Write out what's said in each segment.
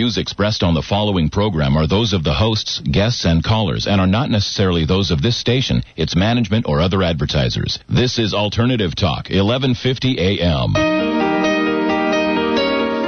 views expressed on the following program are those of the hosts, guests, and callers and are not necessarily those of this station, its management, or other advertisers. This is Alternative Talk, 1150 AM.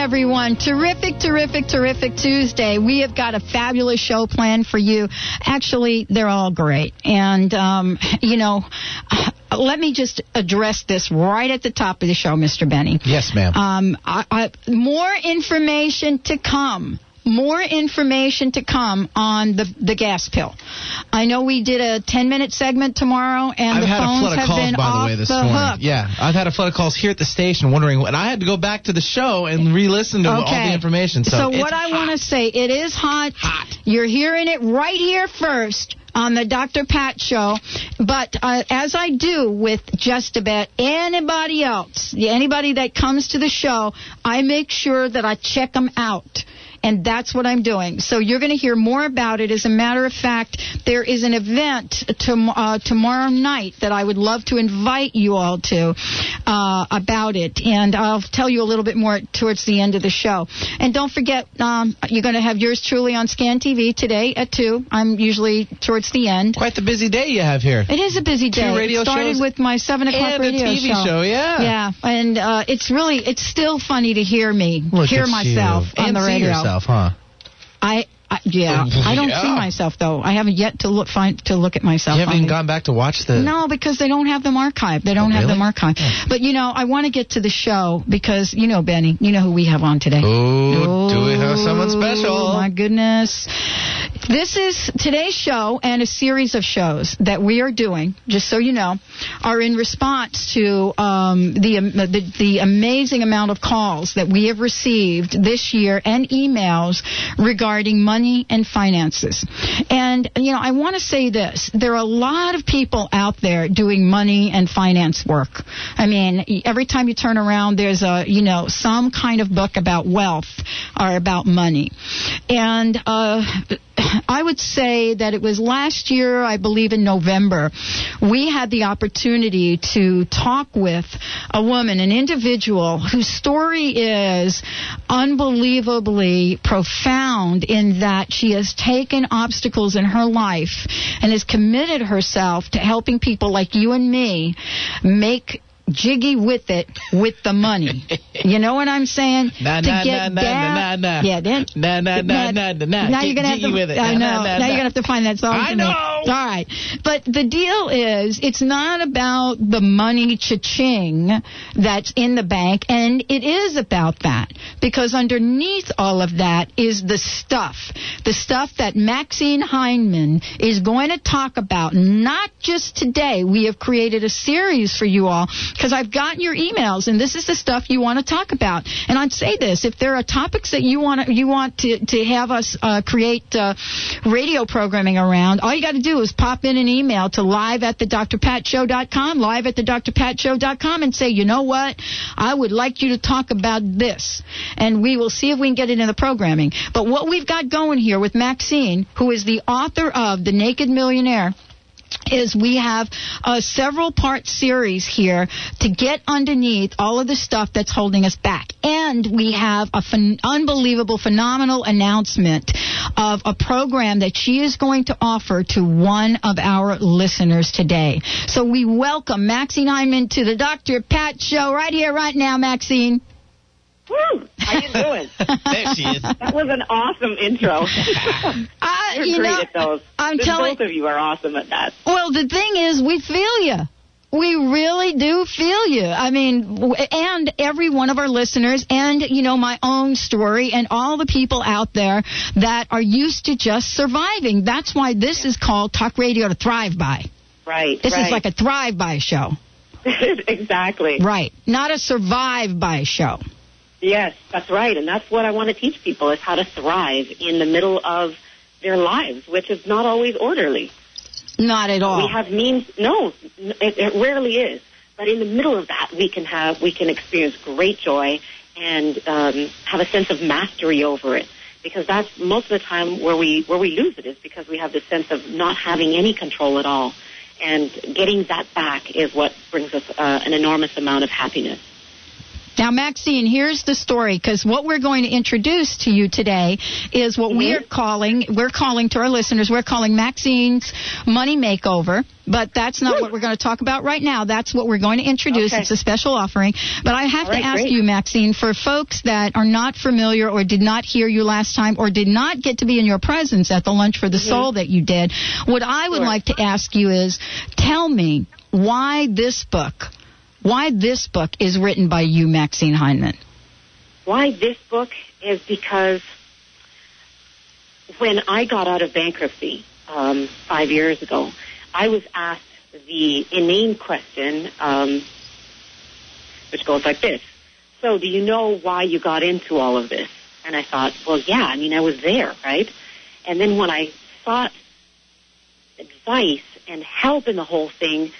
Everyone. Terrific, terrific, terrific Tuesday. We have got a fabulous show planned for you. Actually, they're all great. And, um, you know, let me just address this right at the top of the show, Mr. Benny. Yes, ma'am. Um, I, I, more information to come more information to come on the the gas pill. I know we did a 10 minute segment tomorrow, and I've the had a phones flood of have calls, been by the off way, this the morning. hook. Yeah, I've had a flood of calls here at the station wondering, and I had to go back to the show and re-listen to all the information. So, what I want to say, it is hot. Hot. You're hearing it right here first on the Dr. Pat show. But uh, as I do with just about anybody else, anybody that comes to the show, I make sure that I check them out. And that's what I'm doing. So you're going to hear more about it. As a matter of fact, there is an event to, uh, tomorrow night that I would love to invite you all to uh, about it. And I'll tell you a little bit more towards the end of the show. And don't forget, um, you're going to have yours truly on Scan TV today at 2. I'm usually towards the end. quite the busy day you have here. It is a busy day. Two radio it started shows with my 7 o'clock and a radio TV show, yeah. Yeah, and uh, it's really, it's still funny to hear me, Look hear myself you. on and the radio. yourself, huh? I, I yeah, I don't Yeah. see myself though. I haven't yet to look find to look at myself. You haven't even gone back to watch the. no, because they don't have them archived. They don't Oh, have them really? archived. But you know, I want to get to the show because you know, Benny, you know who we have on today. Oh, do we have someone special? Oh my goodness. This is today's show and a series of shows that we are doing, just so you know, are in response to um, the, um, the the amazing amount of calls that we have received this year and emails regarding money and finances. And you know, I want to say this: there are a lot of people out there doing money and finance work. I mean, every time you turn around, there's a you know some kind of book about wealth or about money, and. Uh, I would say that it was last year, I believe in November, we had the opportunity to talk with a woman, an individual whose story is unbelievably profound in that she has taken obstacles in her life and has committed herself to helping people like you and me make jiggy with it with the money. you know what I'm saying? Na, to na, get na, na, down- na, na. Yeah, then Na, na, na, na, na, na. now you're gonna have to. with it. I know. now you're gonna have to find that song. I me. know. All right, but the deal is, it's not about the money cha-ching that's in the bank, and it is about that because underneath all of that is the stuff, the stuff that Maxine Heineman is going to talk about. Not just today. We have created a series for you all because I've gotten your emails, and this is the stuff you want to talk about. And I'd say this: if there are topics that you want you want to to have us uh, create uh, radio programming around, all you got to do is pop in an email to live at the drpatshow.com, live at the drpatshow.com, and say, you know what, I would like you to talk about this, and we will see if we can get it in the programming. But what we've got going here with Maxine, who is the author of The Naked Millionaire is we have a several part series here to get underneath all of the stuff that's holding us back. And we have a phen- unbelievable, phenomenal announcement of a program that she is going to offer to one of our listeners today. So we welcome Maxine Heineman to the Dr. Pat Show right here, right now, Maxine. Woo! How you doing? There she is. that was an awesome intro. Uh, You're you great know, at those. I'm The telling both of you are awesome at that. Well, the thing is, we feel you. We really do feel you. I mean, and every one of our listeners, and, you know, my own story, and all the people out there that are used to just surviving. That's why this is called Talk Radio to Thrive By. Right. This right. is like a thrive by show. exactly. Right. Not a survive by show. Yes, that's right, and that's what I want to teach people is how to thrive in the middle of their lives, which is not always orderly. Not at all. We have means. No, it, it rarely is. But in the middle of that, we can have we can experience great joy and um, have a sense of mastery over it. Because that's most of the time where we where we lose it is because we have this sense of not having any control at all, and getting that back is what brings us uh, an enormous amount of happiness. Now, Maxine, here's the story because what we're going to introduce to you today is what mm-hmm. we're calling, we're calling to our listeners, we're calling Maxine's Money Makeover. But that's not what we're going to talk about right now. That's what we're going to introduce. Okay. It's a special offering. But I have right, to ask great. you, Maxine, for folks that are not familiar or did not hear you last time or did not get to be in your presence at the Lunch for the mm-hmm. Soul that you did, what I would sure. like to ask you is tell me why this book why this book is written by you, Maxine Heineman. Why this book is because when I got out of bankruptcy um, five years ago, I was asked the inane question, um, which goes like this. So, do you know why you got into all of this? And I thought, well, yeah, I mean, I was there, right? And then when I sought advice and help in the whole thing,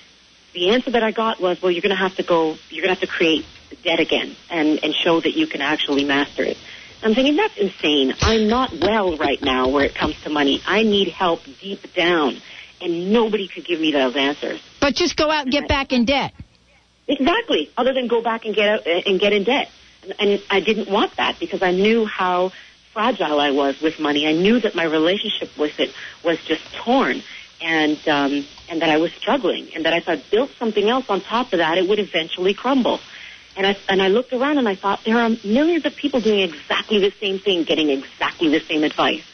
the answer that I got was, well, you're going to have to go, you're going to have to create debt again and, and show that you can actually master it. I'm thinking that's insane. I'm not well right now where it comes to money. I need help deep down, and nobody could give me those answers. But just go out and get back in debt. Exactly. Other than go back and get out and get in debt, and I didn't want that because I knew how fragile I was with money. I knew that my relationship with it was just torn, and um, and that I was struggling, and that if I built something else on top of that, it would eventually crumble. And I and I looked around and I thought there are millions of people doing exactly the same thing, getting exactly the same advice,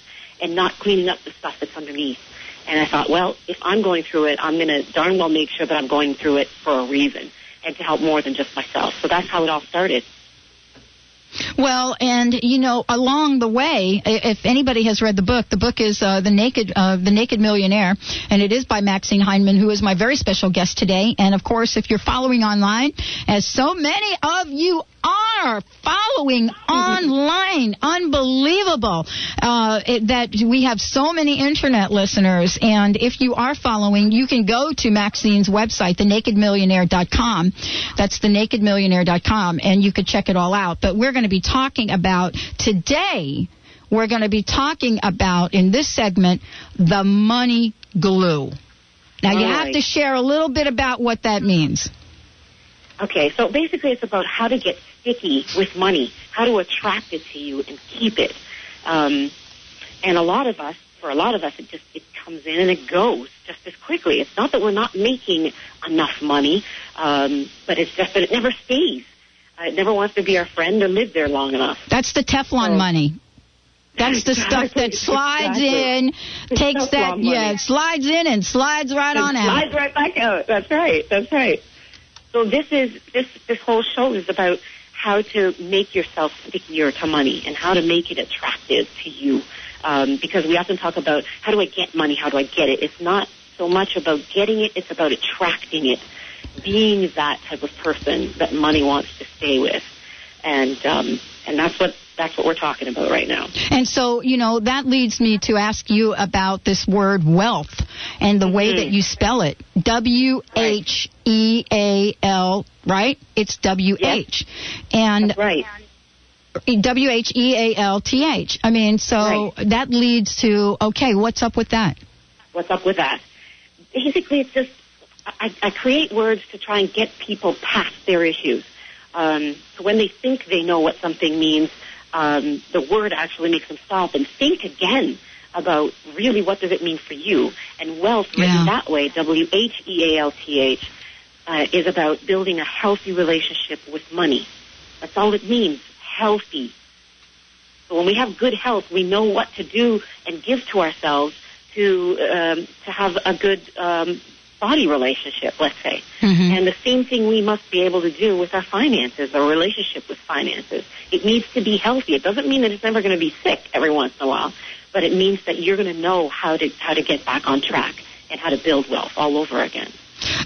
and not cleaning up the stuff that's underneath. And I thought, well, if I'm going through it, I'm going to darn well make sure that I'm going through it for a reason and to help more than just myself. So that's how it all started. Well, and you know, along the way, if anybody has read the book, the book is uh, the Naked uh, the Naked Millionaire, and it is by Maxine Heineman, who is my very special guest today. And of course, if you're following online, as so many of you are following online. Unbelievable uh, it, that we have so many internet listeners. And if you are following, you can go to Maxine's website, thenakedmillionaire.com. That's thenakedmillionaire.com, and you could check it all out. But we're going to be talking about today. We're going to be talking about in this segment the money glue. Now, all you right. have to share a little bit about what that means. Okay, so basically it's about how to get sticky with money, how to attract it to you and keep it. Um, and a lot of us, for a lot of us, it just it comes in and it goes just as quickly. It's not that we're not making enough money, um, but it's just that it never stays. Uh, it never wants to be our friend or live there long enough. That's the Teflon so, money. That's the stuff that slides exactly. in, takes that, yeah, slides in and slides right and on slides out. Slides right back out. That's right. That's right. So this is this this whole show is about how to make yourself stickier to money and how to make it attractive to you. Um, because we often talk about how do I get money, how do I get it. It's not so much about getting it; it's about attracting it, being that type of person that money wants to stay with, and um, and that's what that's what we're talking about right now. And so, you know, that leads me to ask you about this word wealth and the mm-hmm. way that you spell it. W H E A L, right? It's W H. And That's right. W H E A L T H. I mean, so right. that leads to okay, what's up with that? What's up with that? Basically, it's just I, I create words to try and get people past their issues. Um, so when they think they know what something means, um, the word actually makes them stop and think again about really what does it mean for you. And wealth, yeah. written that way, W H E A L T H, uh, is about building a healthy relationship with money. That's all it means, healthy. So when we have good health, we know what to do and give to ourselves to um, to have a good um, body relationship, let's say. Mm-hmm. And the same thing we must be able to do with our finances, our relationship with finances. It needs to be healthy. It doesn't mean that it's never going to be sick every once in a while, but it means that you're going to know how to how to get back on track and how to build wealth all over again.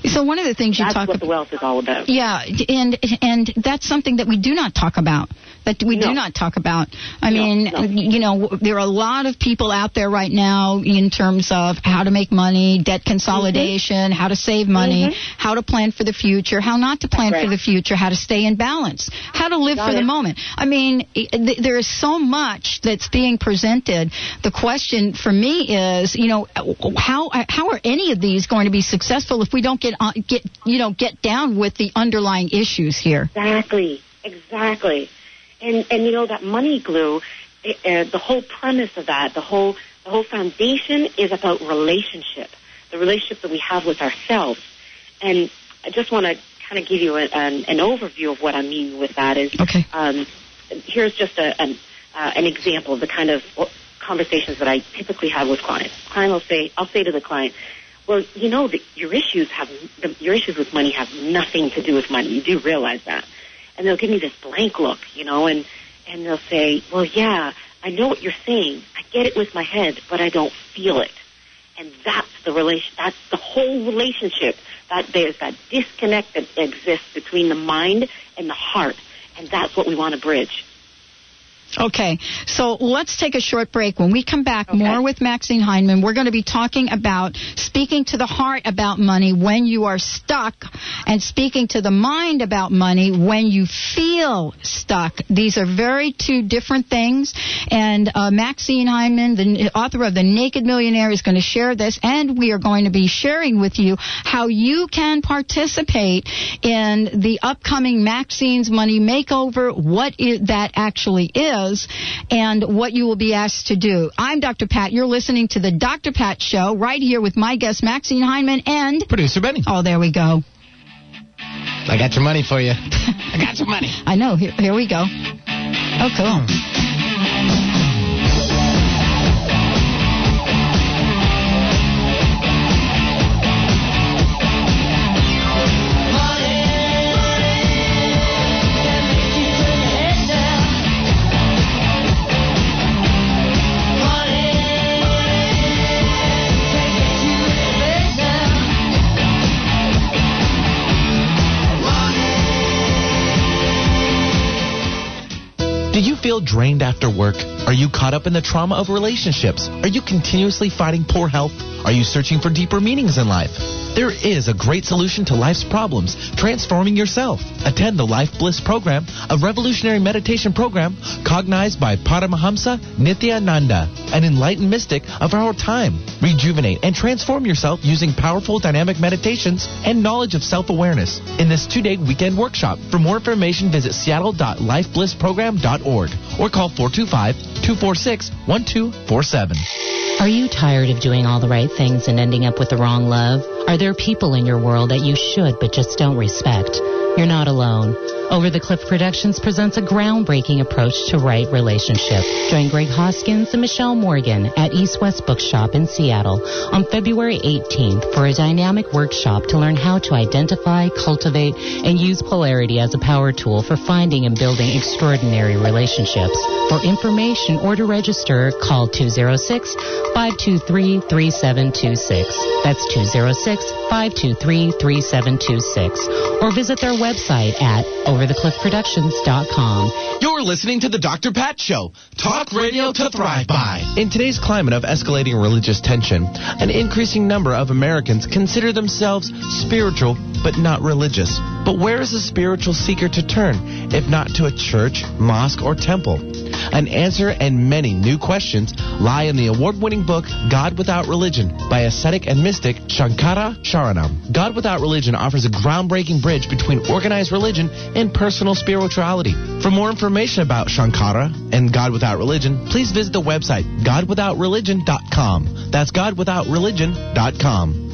So one of the things you that's talk about, what the wealth is all about. Yeah, and and that's something that we do not talk about that we No. do not talk about. I No, mean, no. you know, there are a lot of people out there right now in terms of how to make money, debt consolidation, how to save money, Mhm. how to plan for the future, how not to plan right. for the future, how to stay in balance, how to live Got for the moment. I mean, th- there is so much that's being presented. The question for me is, you know, how how are any of these going to be successful if we don't get on, get you know get down with the underlying issues here? Exactly, exactly. And and you know that money glue, eh, uh, the whole premise of that, the whole the whole foundation is about relationship, the relationship that we have with ourselves. And I just want to kind of give you a, an, an overview of what I mean with that. Is Okay. um, here's just a, an uh, an example of the kind of conversations that I typically have with clients. Client will say, I'll say to the client, well, you know that your issues have the, your issues with money have nothing to do with money. You do realize that, and they'll give me this blank look, you know, and and they'll say, well, yeah, I know what you're saying. I get it with my head, but I don't feel it, and that's the relation. That's the whole relationship. That there's that disconnect that exists between the mind and the heart, and that's what we want to bridge. Okay, so let's take a short break. When we come back, Okay. more with Maxine Heineman. We're going to be talking about speaking to the heart about money when you are stuck, and speaking to the mind about money when you feel stuck. These are very two different things. And uh, Maxine Heineman, the author of The Naked Millionaire, is going to share this, and we are going to be sharing with you how you can participate in the upcoming Maxine's Money Makeover, what i that actually is, and what you will be asked to do. I'm Dr. Pat. You're listening to the Dr. Pat Show right here with my guest Maxine Heineman and. Producer Benny. Oh, there we go. I got your money for you. I got your money. I know. Here, here we go. Oh, cool. Do you feel drained after work? Are you caught up in the trauma of relationships? Are you continuously fighting poor health? Are you searching for deeper meanings in life? There is a great solution to life's problems, transforming yourself. Attend the Life Bliss program, a revolutionary meditation program cognized by Paramahamsa Nityananda, an enlightened mystic of our time. Rejuvenate and transform yourself using powerful dynamic meditations and knowledge of self-awareness in this two-day weekend workshop. For more information, visit seattle.lifeblissprogram.org or call 425-246-1247. Are you tired of doing all the right things and ending up with the wrong love? Are there people in your world that you should but just don't respect? You're not alone. Over the Cliff Productions presents a groundbreaking approach to right relationship. Join Greg Hoskins and Michelle Morgan at East West Bookshop in Seattle on February 18th for a dynamic workshop to learn how to identify, cultivate, and use polarity as a power tool for finding and building extraordinary relationships. For information or to register, call 206 523 3726. That's 206 523 3726. Or visit their website at overthecliffproductions.com. You're listening to the Dr. Pat Show. Talk radio to thrive by. In today's climate of escalating religious tension, an increasing number of Americans consider themselves spiritual but not religious. But where is a spiritual seeker to turn if not to a church, mosque, or temple? An answer and many new questions lie in the award-winning book God Without Religion by ascetic and mystic Shankara Sharanam. God Without Religion offers a groundbreaking bridge between organized religion and personal spirituality. For more information about Shankara and God Without Religion, please visit the website godwithoutreligion.com. That's godwithoutreligion.com.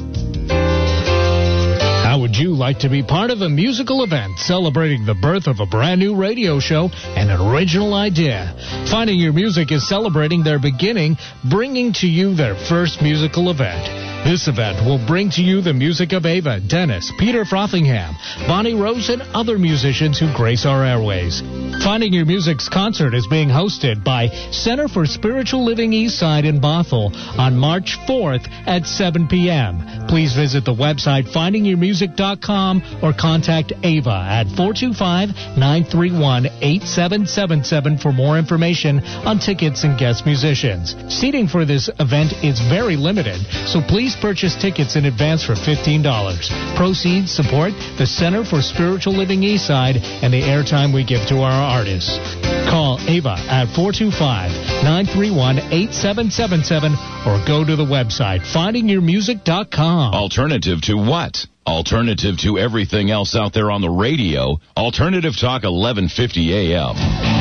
How would you like to be part of a musical event celebrating the birth of a brand new radio show and an original idea? Finding Your Music is celebrating their beginning, bringing to you their first musical event. This event will bring to you the music of Ava, Dennis, Peter Frothingham, Bonnie Rose, and other musicians who grace our airways. Finding Your Music's concert is being hosted by Center for Spiritual Living Eastside in Bothell on March 4th at 7 p.m. Please visit the website findingyourmusic.com or contact Ava at 425-931-8777 for more information on tickets and guest musicians. Seating for this event is very limited, so please purchase tickets in advance for $15. Proceeds support the Center for Spiritual Living Eastside and the airtime we give to our artists. Call Ava at 425-931-8777 or go to the website findingyourmusic.com. Alternative to what? Alternative to everything else out there on the radio. Alternative Talk 1150 AM.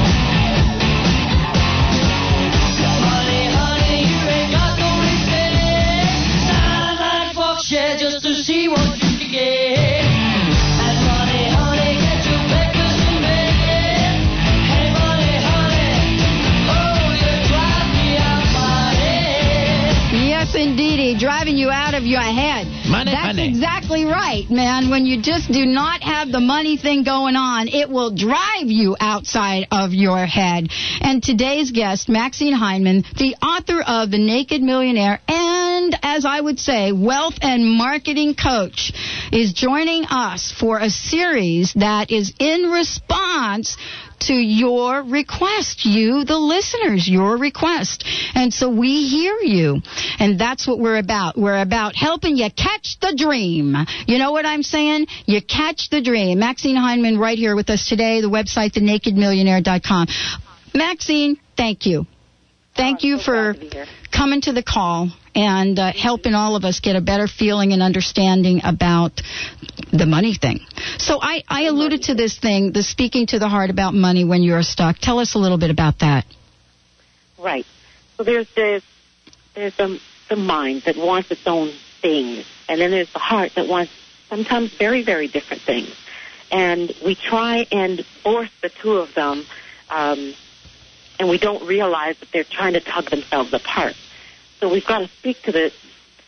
Driving you out of your head. Money, That's honey. exactly right, man. When you just do not have the money thing going on, it will drive you outside of your head. And today's guest, Maxine Heineman, the author of The Naked Millionaire and, as I would say, wealth and marketing coach, is joining us for a series that is in response to your request, you, the listeners, your request. And so we hear you. And that's what we're about. We're about helping you catch the dream. You know what I'm saying? You catch the dream. Maxine Heineman right here with us today, the website, thenakedmillionaire.com. Maxine, thank you. Thank Oh, you so for coming to the call and uh, helping all of us get a better feeling and understanding about the money thing. So I, I alluded to this thing, the speaking to the heart about money when you're stuck. Tell us a little bit about that. Right. So there's this, there's the, the mind that wants its own things, and then there's the heart that wants sometimes very, very different things. And we try and force the two of them, um, and we don't realize that they're trying to tug themselves apart. So we've got to speak to the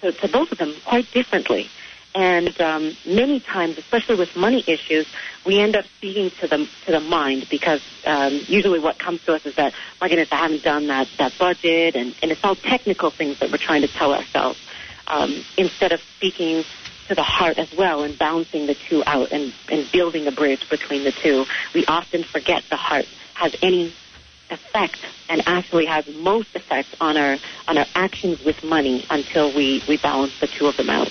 to, to both of them quite differently. And um, many times, especially with money issues, we end up speaking to the to the mind because um, usually what comes to us is that, my goodness, I haven't done that that budget, and, and it's all technical things that we're trying to tell ourselves um, instead of speaking to the heart as well and balancing the two out and, and building a bridge between the two. We often forget the heart has any effect and actually has most effect on our on our actions with money until we, we balance the two of them out.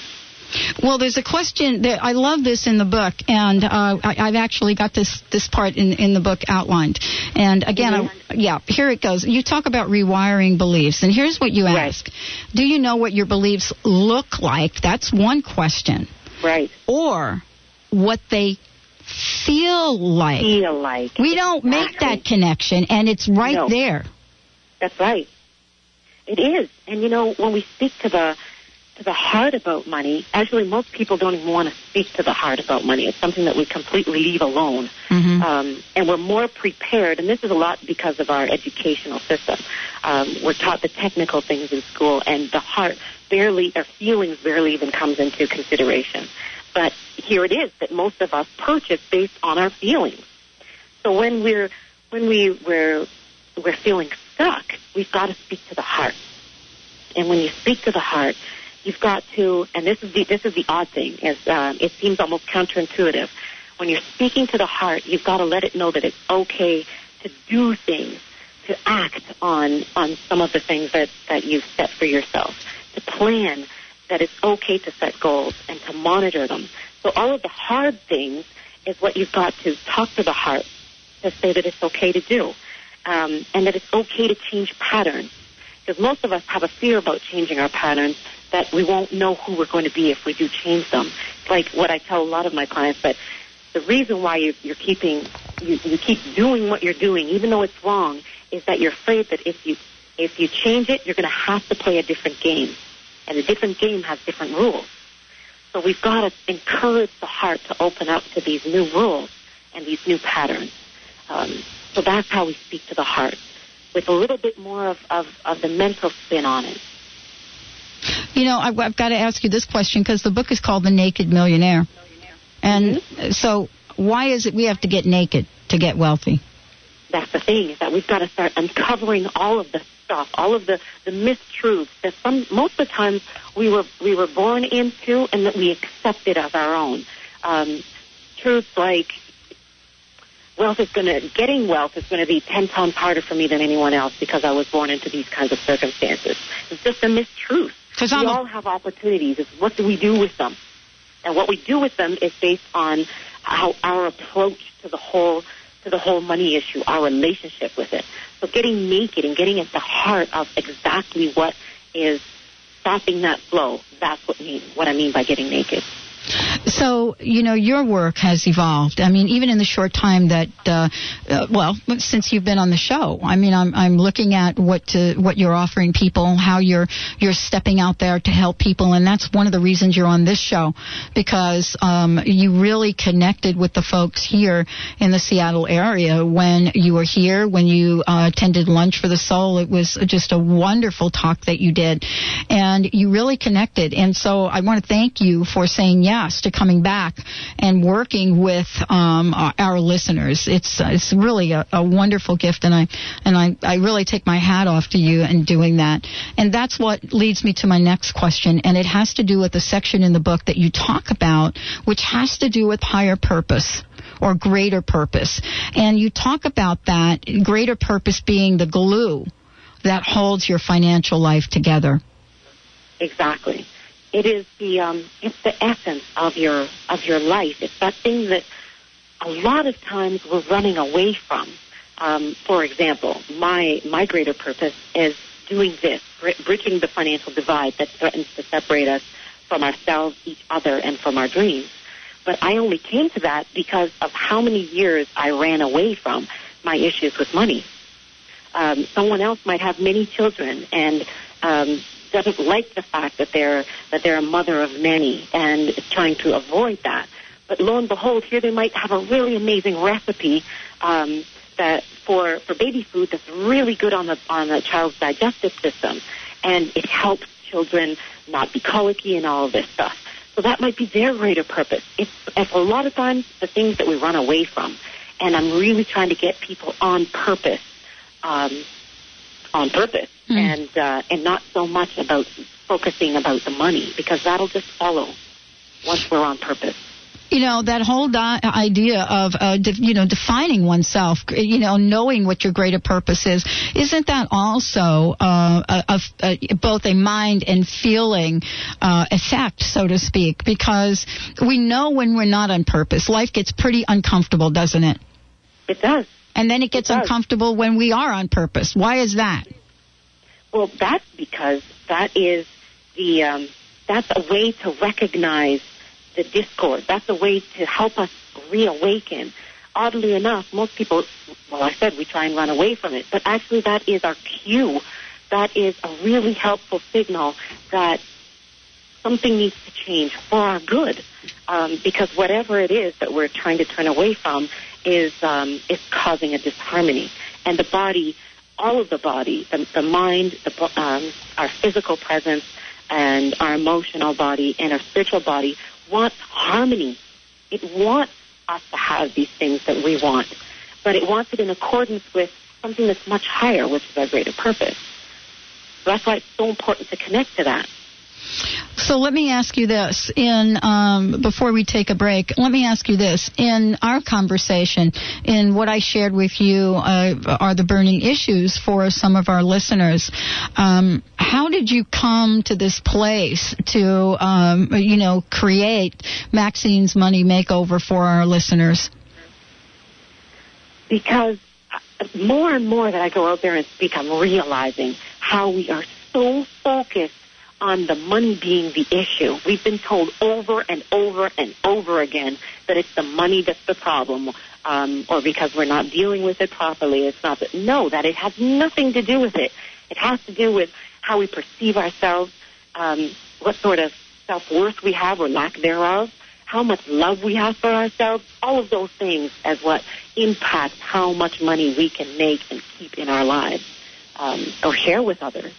Well, there's a question that I love this in the book, and uh, I, I've actually got this this part in in the book outlined. And again, I, yeah, here it goes. You talk about rewiring beliefs, and here's what you Right. ask: Do you know what your beliefs look like? That's one question. Right. Or what they feel like. Feel like. We don't make that connection, and it's right No. there. That's right. It is. And you know, when we speak to the to the heart about money, actually most people don't even want to speak to the heart about money. It's something that we completely leave alone. Mhm. Um, and we're more prepared, and this is a lot because of our educational system. Um, we're taught the technical things in school, and the heart barely, or feelings barely even comes into consideration. But here it is that most of us purchase based on our feelings. So when we're when we we're we're feeling stuck, we've got to speak to the heart. And when you speak to the heart, you've got to, and this is the this is the odd thing, is um, it seems almost counterintuitive. When you're speaking to the heart, you've got to let it know that it's okay to do things, to act on on some of the things that that you've set for yourself, to plan that it's okay to set goals and to monitor them. So all of the hard things is what you've got to talk to the heart to say that it's okay to do, um, and that it's okay to change patterns. Because most of us have a fear about changing our patterns that we won't know who we're going to be if we do change them. Like what I tell a lot of my clients that the reason why you, you're keeping you, you keep doing what you're doing, even though it's wrong, is that you're afraid that if you if you change it, you're going to have to play a different game, and a different game has different rules. So we've got to encourage the heart to open up to these new rules and these new patterns. Um, so that's how we speak to the heart, with a little bit more of, of, of the mental spin on it. You know, I've, I've got to ask you this question because the book is called The Naked Millionaire. And Mm-hmm. so, why is it we have to get naked to get wealthy? That's the thing is that we've got to start uncovering all of the stuff, all of the the mistruths that some most of the time we were we were born into and that we accepted as our own. Um, truths like wealth is going to getting wealth is going to be ten times harder for me than anyone else because I was born into these kinds of circumstances. It's just a mistruth. we I'm all have opportunities. It's what do we do with them, and what we do with them is based on how our approach to the whole to the whole money issue, our relationship with it. So getting naked and getting at the heart of exactly what is stopping that flow. That's what mean what I mean by getting naked. So, you know, your work has evolved. I mean, even in the short time that, uh, uh, well, since you've been on the show, I mean, I'm, I'm looking at what to, what you're offering people, how you're you're stepping out there to help people, and that's one of the reasons you're on this show because um, you really connected with the folks here in the Seattle area when you were here, when you uh, attended Lunch for the Soul. It was just a wonderful talk that you did, and you really connected. And so I want to thank you for saying yes to coming back and working with um, our, our listeners. It's uh, it's really a, a wonderful gift, and I and I, I really take my hat off to you in doing that. And that's what leads me to my next question, and it has to do with the section in the book that you talk about, which has to do with higher purpose or greater purpose. And you talk about that greater purpose being the glue that holds your financial life together. Exactly. It is the um, it's the essence of your of your life. It's that thing that a lot of times we're running away from. Um, for example, my my greater purpose is doing this, br- bridging the financial divide that threatens to separate us from ourselves, each other, and from our dreams. But I only came to that because of how many years I ran away from my issues with money. Um, someone else might have many children and um, doesn't like the fact that they're that they're a mother of many and is trying to avoid that. But lo and behold, here they might have a really amazing recipe um, that for for baby food that's really good on the on the child's digestive system, and it helps children not be colicky and all of this stuff. So that might be their greater purpose. It's, a lot of times the things that we run away from, and I'm really trying to get people on purpose, um, on purpose, and uh, and not so much about focusing about the money because that'll just follow once we're on purpose. you know that whole di- idea of uh, de- you know defining oneself you know knowing what your greater purpose is isn't that also uh, a, a, a, both a mind and feeling uh, effect so to speak because we know when we're not on purpose life gets pretty uncomfortable doesn't it It does. and then it gets does. uncomfortable when we are on purpose why is that Well, that's because that is the um, that's a way to recognize the discord. That's a way to help us reawaken. Oddly enough, most people, well, I said we try and run away from it, but actually that is our cue. That is a really helpful signal that something needs to change for our good. Um, because whatever it is that we're trying to turn away from is um, is causing a disharmony, and the body, all of the body, the, the mind, the, um, our physical presence, and our emotional body and our spiritual body wants harmony. It wants us to have these things that we want, but it wants it in accordance with something that's much higher, which is our greater purpose. So that's why it's so important to connect to that. So let me ask you this: in um, before we take a break, let me ask you this: in our conversation, in what I shared with you, uh, are the burning issues for some of our listeners. Um, how did you come to this place to, um, you know, create Maxine's Money Makeover for our listeners? because uh, more and more that I go out there and speak, I'm realizing how we are so focused on the money being the issue. We've been told over and over and over again that it's the money that's the problem, um, or because we're not dealing with it properly. It's not that. No, that it has nothing to do with it. It has to do with how we perceive ourselves, um, what sort of self worth we have or lack thereof, how much love we have for ourselves. All of those things as what impacts how much money we can make and keep in our lives um, or share with others.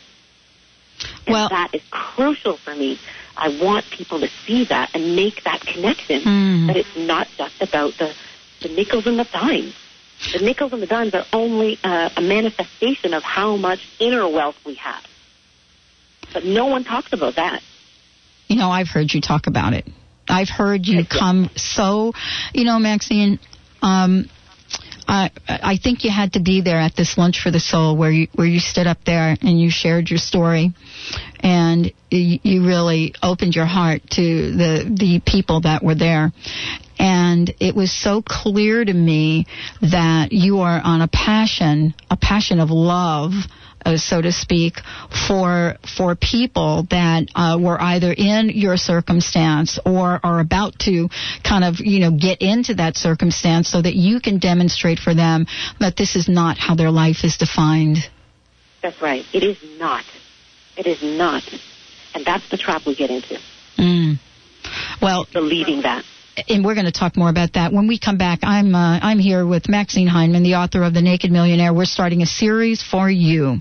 And Well- that is crucial for me. I want people to see that and make that connection. Mm. That it's not just about the, the nickels and the dimes. The nickels and the dimes are only uh, a manifestation of how much inner wealth we have. But no one talks about that. You know, I've heard you talk about it. I've heard you Yes, yes. come so, you know, Maxine. Um, I I think you had to be there at this lunch for the soul where you where you stood up there and you shared your story, and you, really opened your heart to the the people that were there. And it was so clear to me that you are on a passion, a passion of love, uh, so to speak, for for people that uh, were either in your circumstance or are about to kind of you know get into that circumstance, so that you can demonstrate for them that this is not how their life is defined. That's right. It is not. It is not. And that's the trap we get into, Mm. Well, believing that. And we're going to talk more about that when we come back. I'm uh, I'm here with Maxine Heineman, the author of The Naked Millionaire. We're starting a series for you,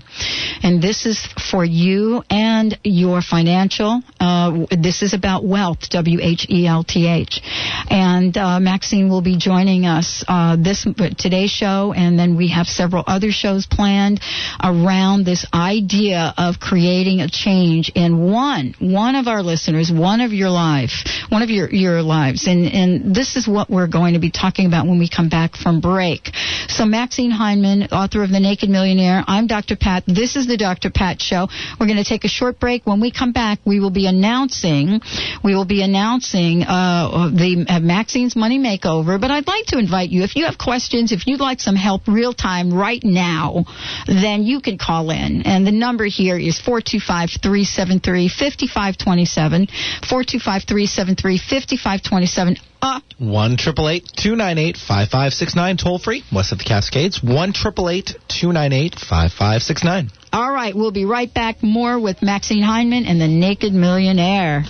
and this is for you and your financial. Uh, this is about wealth, W H E L T H, and uh, Maxine will be joining us uh, this today's show, and then we have several other shows planned around this idea of creating a change in one one of our listeners, one of your life, one of your your lives, and and, this is what we're going to be talking about when we come back from break. So Maxine Heineman, author of The Naked Millionaire, I'm Dr. Pat. This is the Dr. Pat Show. We're going to take a short break. When we come back, we will be announcing we will be announcing uh, the uh, Maxine's Money Makeover. But I'd like to invite you if you have questions, if you'd like some help real time right now, then you can call in. And the number here is 425 373 5527. 425 373 5527 phone up. 1 298 5569. Toll free, west of the Cascades. 1 298 5569. All right, we'll be right back. More with Maxine Heineman and the Naked Millionaire.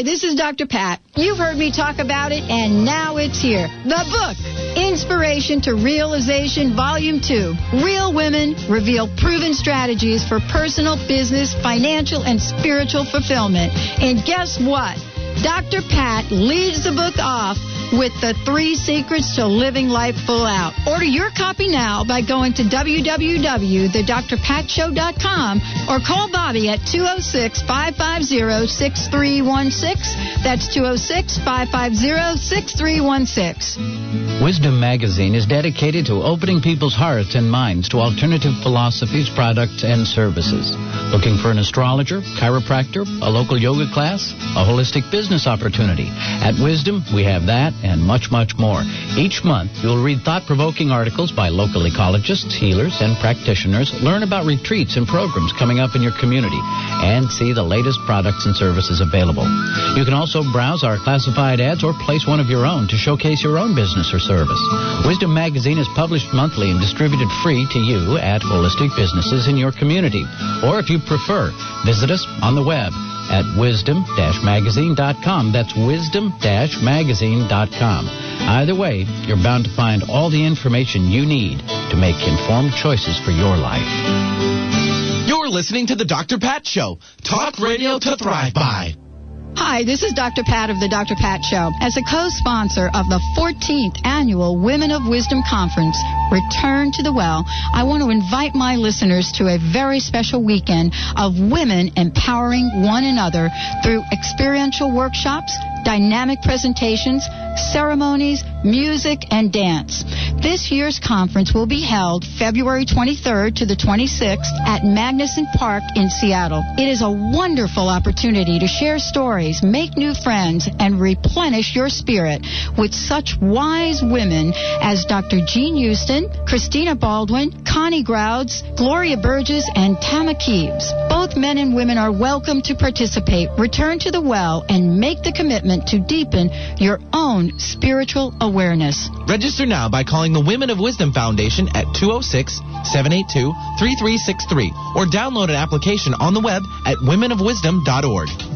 Hi, this is Dr. Pat. You've heard me talk about it, and now it's here. The book, Inspiration to Realization, Volume 2. Real women reveal proven strategies for personal, business, financial, and spiritual fulfillment. And guess what? Dr. Pat leads the book off with the three secrets to living life full out. Order your copy now by going to www.thedrpatshow.com or call Bobby at 206 550 6316. That's 206 550 6316. Wisdom Magazine is dedicated to opening people's hearts and minds to alternative philosophies, products, and services. Looking for an astrologer, chiropractor, a local yoga class, a holistic business opportunity? At Wisdom, we have that and much, much more. Each month, you'll read thought-provoking articles by local ecologists, healers, and practitioners, learn about retreats and programs coming up in your community, and see the latest products and services available. You can also browse our classified ads or place one of your own to showcase your own business or service. Wisdom Magazine is published monthly and distributed free to you at holistic businesses in your community. Or if you prefer, visit us on the web at wisdom-magazine.com. That's wisdom-magazine.com. Either way, you're bound to find all the information you need to make informed choices for your life. You're listening to the Dr. Pat Show. Talk radio to thrive by. Hi, this is Dr. Pat of the Dr. Pat Show. As a co-sponsor of the 14th annual Women of Wisdom Conference, Return to the Well, I want to invite my listeners to a very special weekend of women empowering one another through experiential workshops, dynamic presentations, ceremonies, music, and dance. This year's conference will be held February 23rd to the 26th at Magnuson Park in Seattle. It is a wonderful opportunity to share stories, make new friends, and replenish your spirit with such wise women as Dr. Jean Houston, Christina Baldwin, Connie Grauds, Gloria Burgess, and Tama Kieves. Both men and women are welcome to participate. Return to the well and make the commitment to deepen your own spiritual awareness. Register now by calling the Women of Wisdom Foundation at 206 782 3363 or download an application on the web at womenofwisdom.org.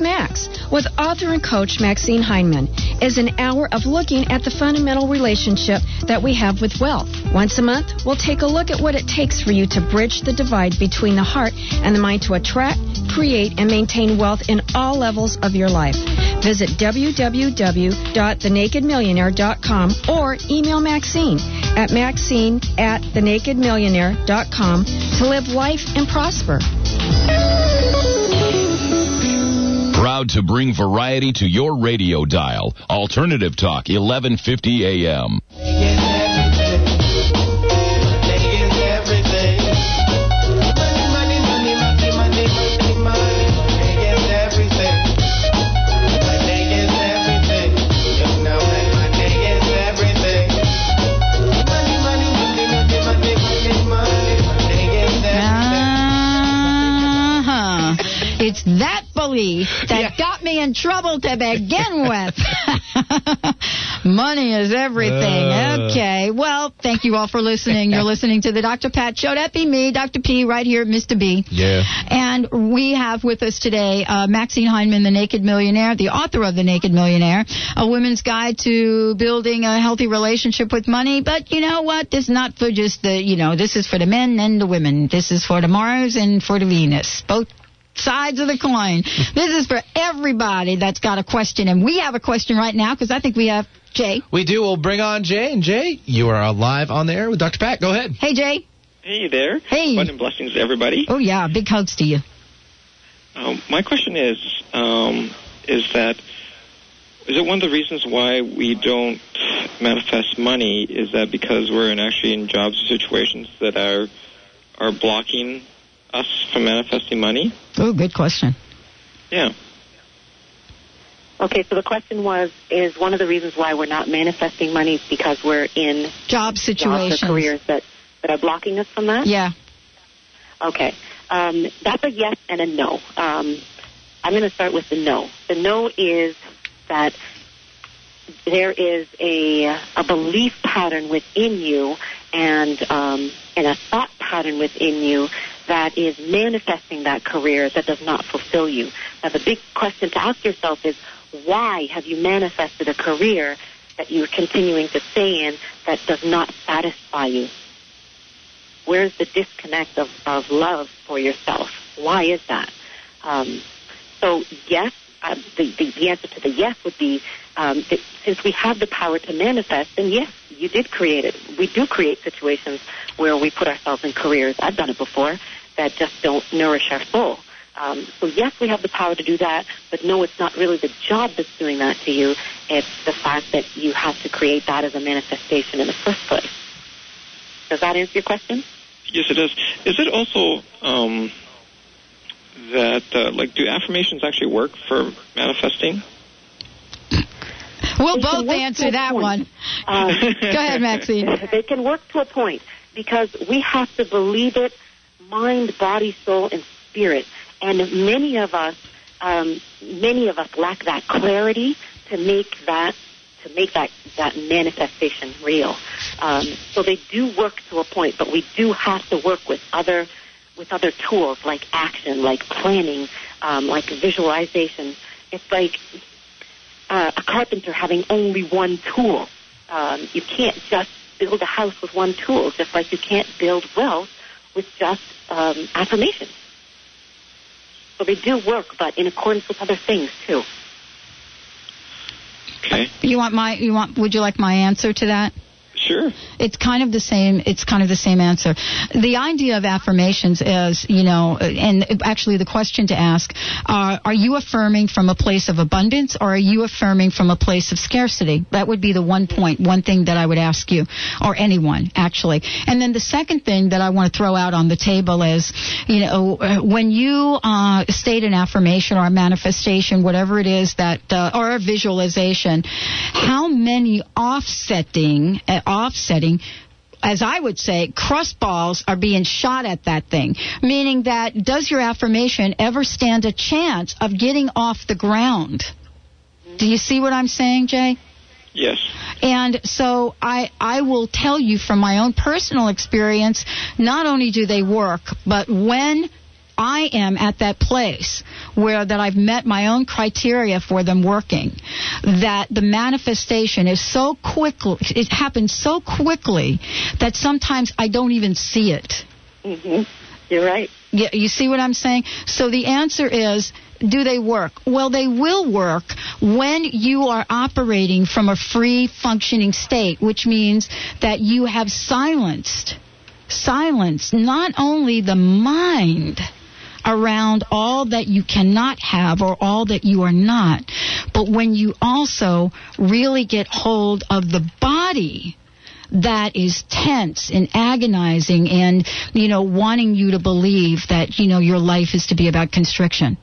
Max with author and coach Maxine Heineman. is an hour of looking at the fundamental relationship that we have with wealth. Once a month, we'll take a look at what it takes for you to bridge the divide between the heart and the mind to attract, create, and maintain wealth in all levels of your life. Visit www.thenakedmillionaire.com or email Maxine at maxine at thenakedmillionaire.com to live life and prosper. Proud to bring variety to your radio dial. Alternative Talk, 1150 AM. That that got me in trouble to begin with. Money is everything. Uh. Okay. Well, thank you all for listening. You're listening to the Dr. Pat Show. That be me, Dr. P, right here, Mr. B. Yeah. And we have with us today uh, Maxine Heineman, the Naked Millionaire, the author of The Naked Millionaire, a woman's guide to building a healthy relationship with money. But you know what? This is not for just the, you know, this is for the men and the women. This is for the Mars and for the Venus. Both sides of the coin. this is for everybody that's got a question. And we have a question right now because I think we have Jay. We do. We'll bring on Jay. And Jay, you are live on the air with Dr. Pat. Go ahead. Hey, Jay. Hey there. Hey. Fun and blessings to everybody. Oh, yeah. Big hugs to you. Um, my question is, um, is that is it one of the reasons why we don't manifest money? Is that because we're in actually in jobs or situations that are are blocking us from manifesting money? Oh, good question. Yeah. Okay, so the question was, is one of the reasons why we're not manifesting money because we're in Job jobs situations. or careers that, that are blocking us from that? Yeah. Okay. Um, that's a yes and a no. Um, I'm going to start with the no. The no is that there is a, a belief pattern within you and, um, and a thought pattern within you that is manifesting that career that does not fulfill you. Now, the big question to ask yourself is, why have you manifested a career that you're continuing to stay in that does not satisfy you? Where's the disconnect of, of love for yourself? Why is that? Um, so, yes, uh, the, the, the answer to the yes would be um, since we have the power to manifest, then yes, you did create it. We do create situations where we put ourselves in careers. I've done it before that just don't nourish our soul. Um, so yes, we have the power to do that, but no, it's not really the job that's doing that to you. It's the fact that you have to create that as a manifestation in the first place. Does that answer your question? Yes, it does. Is it also um, that uh, like do affirmations actually work for manifesting? We'll They both answer that point. one. Um, Go ahead, Maxine. They can work to a point because we have to believe it, mind, body, soul, and spirit. And many of us, um, many of us lack that clarity to make that to make that that manifestation real. Um, so they do work to a point, but we do have to work with other with other tools like action, like planning, um, like visualization. It's like uh, a carpenter having only one tool. Um, you can't just build a house with one tool, just like you can't build wealth with just um, affirmations. So they do work, but in accordance with other things too. Okay. You want my? You want? Would you like my answer to that? Sure. It's kind of the same. It's kind of the same answer. The idea of affirmations is, you know, and actually the question to ask: uh, Are you affirming from a place of abundance, or are you affirming from a place of scarcity? That would be the one point, one thing that I would ask you, or anyone actually. And then the second thing that I want to throw out on the table is, you know, uh, when you uh, state an affirmation or a manifestation, whatever it is that, uh, or a visualization, how many offsetting, uh, offsetting as I would say, cross balls are being shot at that thing. Meaning that does your affirmation ever stand a chance of getting off the ground? Do you see what I'm saying, Jay? Yes. And so I, I will tell you from my own personal experience, not only do they work, but when I am at that place where that I've met my own criteria for them working, that the manifestation is so quickly, it happens so quickly that sometimes I don't even see it. hmm You're right. Yeah, you see what I'm saying? So the answer is, do they work? Well, they will work when you are operating from a free functioning state, which means that you have silenced, silenced not only the mind around all that you cannot have or all that you are not, but when you also really get hold of the body that is tense and agonizing and you know wanting you to believe that you know your life is to be about constriction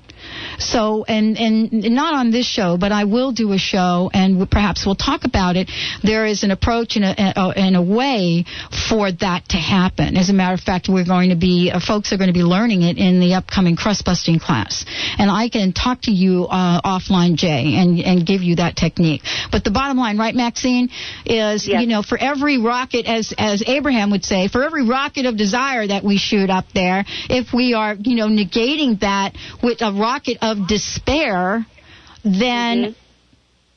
so and and not on this show but i will do a show and perhaps we'll talk about it. There is an approach and a, a, and a way for that to happen. As a matter of fact we're going to be uh, folks are going to be learning it in the upcoming crust busting class. And i can talk to you uh, offline jay and and give you that technique. But the bottom line right maxine is you know for every rocket as as abraham would say for every rocket of desire that we shoot up there if we are you know negating that with a rocket of despair then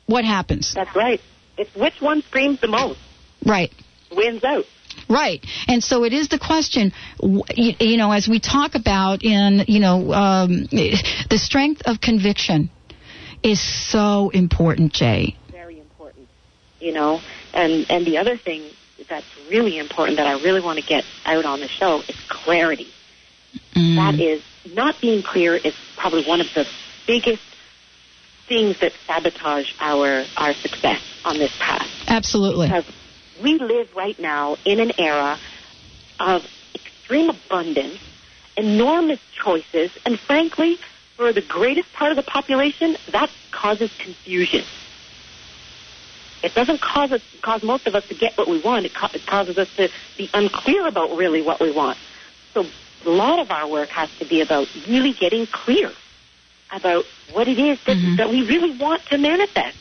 what happens That's right. It's which one screams the most right wins out. Right. And so it is the question, you, you know, as we talk about in, you know, um, the strength of conviction is so important, Jay. Very important. You know, and and the other thing that's really important that I really want to get out on the show is clarity. Mm. That is not being clear is probably one of the biggest things that sabotage our our success on this path. Absolutely. Because we live right now in an era of extreme abundance, enormous choices, and frankly, for the greatest part of the population, that causes confusion. It doesn't cause us, cause most of us to get what we want. It, ca- it causes us to be unclear about really what we want. So a lot of our work has to be about really getting clear about what it is that, Mm-hmm. that we really want to manifest.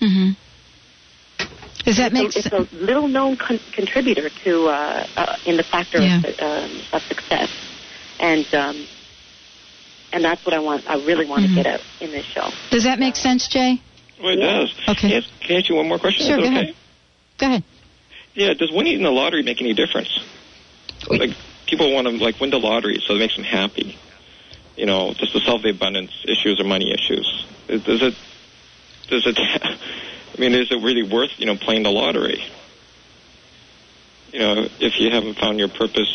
hmm Does that it's make a, sense? It's a little known con- contributor to uh, uh, in the factor Yeah. of, um, of success, and um, and that's what I want. I really want Mhm. to get out in this show. Does that make sense, Jay? Well, it does. Okay. Can I, ask, can I ask you one more question? Sure, go okay? ahead. Go ahead. Yeah. Does winning the lottery make any difference? Like people want to like win the lottery, so it makes them happy. You know, just to solve the abundance issues or money issues. Is- Does it? Does it? I mean, is it really worth you know playing the lottery? You know, if you haven't found your purpose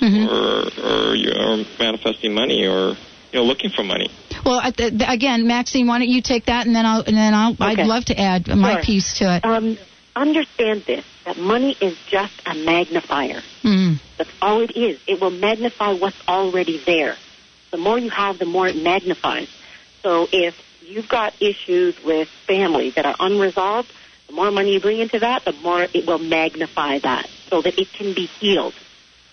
Mhm. or or you're manifesting money or you know looking for money. Well, I- th- th- again, Maxine, why don't you take that, and then I'll, and then I'll, okay. I'd love to add my Sure. piece to it. Um, understand this: that money is just a magnifier. Mm. That's all it is. It will magnify what's already there. The more you have, the more it magnifies. So if you've got issues with family that are unresolved, the more money you bring into that, the more it will magnify that so that it can be healed.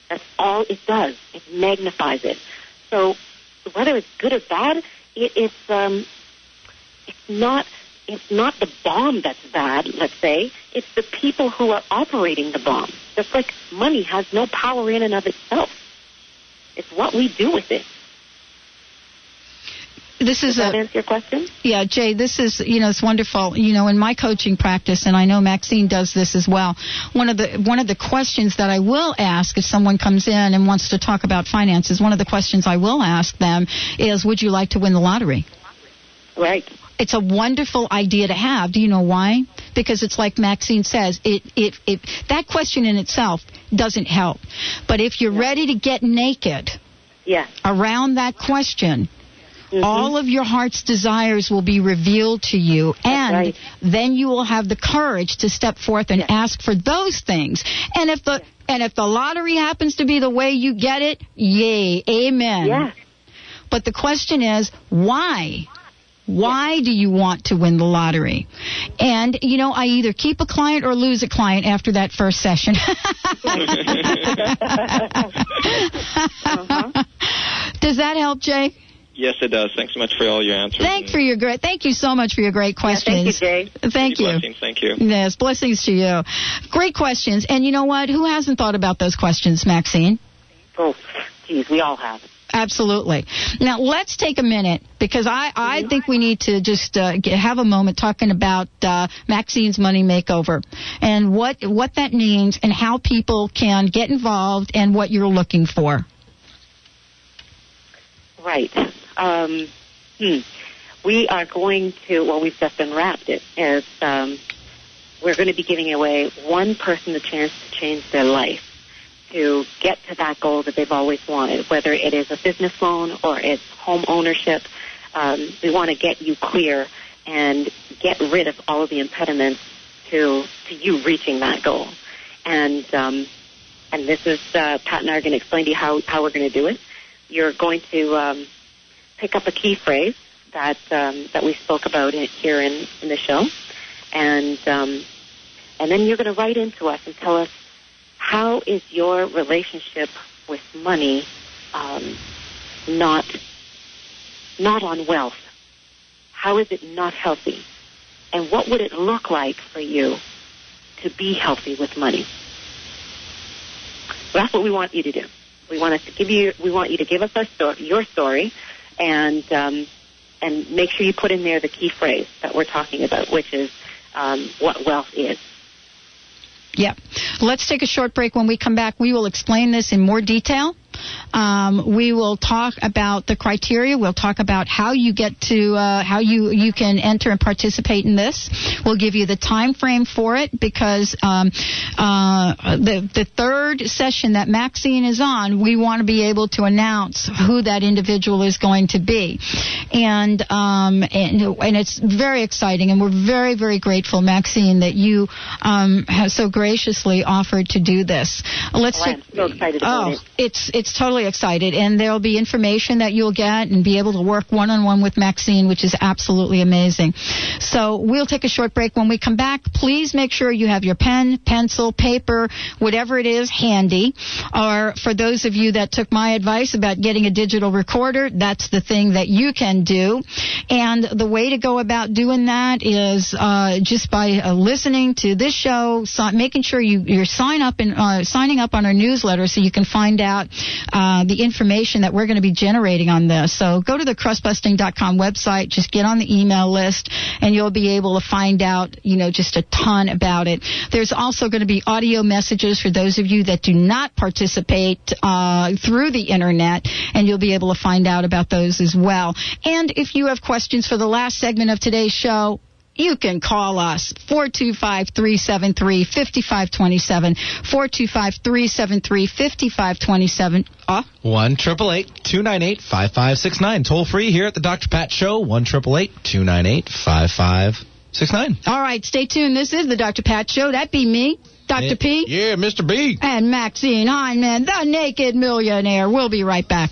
That's all it does. It magnifies it. So whether it's good or bad, it, it's um, it's not it's not the bomb that's bad, let's say. It's the people who are operating the bomb. Just like money has no power in and of itself. It's what we do with it. This is Does that a answer your question? Yeah, Jay, this is, you know, it's wonderful. You know, in my coaching practice, and I know Maxine does this as well, one of the, one of the questions that I will ask if someone comes in and wants to talk about finances, one of the questions I will ask them is, would you like to win the lottery? Right. It's a wonderful idea to have. Do you know why? Because it's like Maxine says, it, it, it, that question in itself doesn't help. But if you're ready to get naked Yeah. around that question, mm-hmm. all of your heart's desires will be revealed to you, and right. then you will have the courage to step forth and ask for those things. And if the and if the lottery happens to be the way you get it, yay, amen. Yeah. But the question is, why? Why do you want to win the lottery? And, you know, I either keep a client or lose a client after that first session. Uh-huh. Does that help, Jay? Yes, it does. Thanks so much for all your answers. Thank for your great. Thank you so much for your great questions. Jay. Thank you. Blessings. Thank you. Yes, blessings to you. Great questions. And you know what? Who hasn't thought about those questions, Maxine? Oh, geez, we all have. Absolutely. Now let's take a minute because I, I think we need to just uh, get, have a moment talking about uh, Maxine's Money Makeover and what what that means and how people can get involved and what you're looking for. Right. Um, hmm. We are going to, well, we've just unwrapped it, as um, we're going to be giving away one person the chance to change their life to get to that goal that they've always wanted, whether it is a business loan or it's home ownership. Um, we want to get you clear and get rid of all of the impediments to to you reaching that goal. And um, and this is uh, Pat and I are going to explain to you how how we're going to do it. You're going to um, pick up a key phrase that um, that we spoke about in, here in, in the show, and um, and then you're going to write into us and tell us how is your relationship with money um, not not on wealth? How is it not healthy? And what would it look like for you to be healthy with money? That's what we want you to do. We want to give you. We want you to give us story, your story, and um, and make sure you put in there the key phrase that we're talking about, which is um, what wealth is. Yep. Let's take a short break. When we come back, we will explain this in more detail. Um, we will talk about the criteria. We'll talk about how you get to uh, how you you can enter and participate in this. We'll give you the time frame for it because um, uh, the the third session that Maxine is on, we want to be able to announce who that individual is going to be, and um, and and it's very exciting, and we're very very grateful, Maxine, that you um, have so graciously offered to do this. Let's Oh, I'm take- so excited about oh, it. it's it's totally excited, and there'll be information that you'll get and be able to work one on one with Maxine, which is absolutely amazing. So we'll take a short break. When we come back, please make sure you have your pen, pencil, paper, whatever it is, handy. Or for those of you that took my advice about getting a digital recorder, that's the thing that you can do. And the way to go about doing that is uh, just by uh, listening to this show, si- making sure you you're sign up and uh, signing up on our newsletter so you can find out uh, the information that we're going to be generating on this. So go to the crustbusting.com website, just get on the email list, and you'll be able to find out, you know, just a ton about it. There's also going to be audio messages for those of you that do not participate uh, through the internet, and you'll be able to find out about those as well. And if you have questions for the last segment of today's show, you can call us 425-373-5527 425-373-5527 uh, One triple eight two nine eight five five six nine. Toll free here at the Dr. Pat Show. One triple eight two nine eight five five six nine. all right stay tuned this is the dr pat show that be me dr p Yeah, Mr. B. and maxine Heineman, the naked millionaire we'll be right back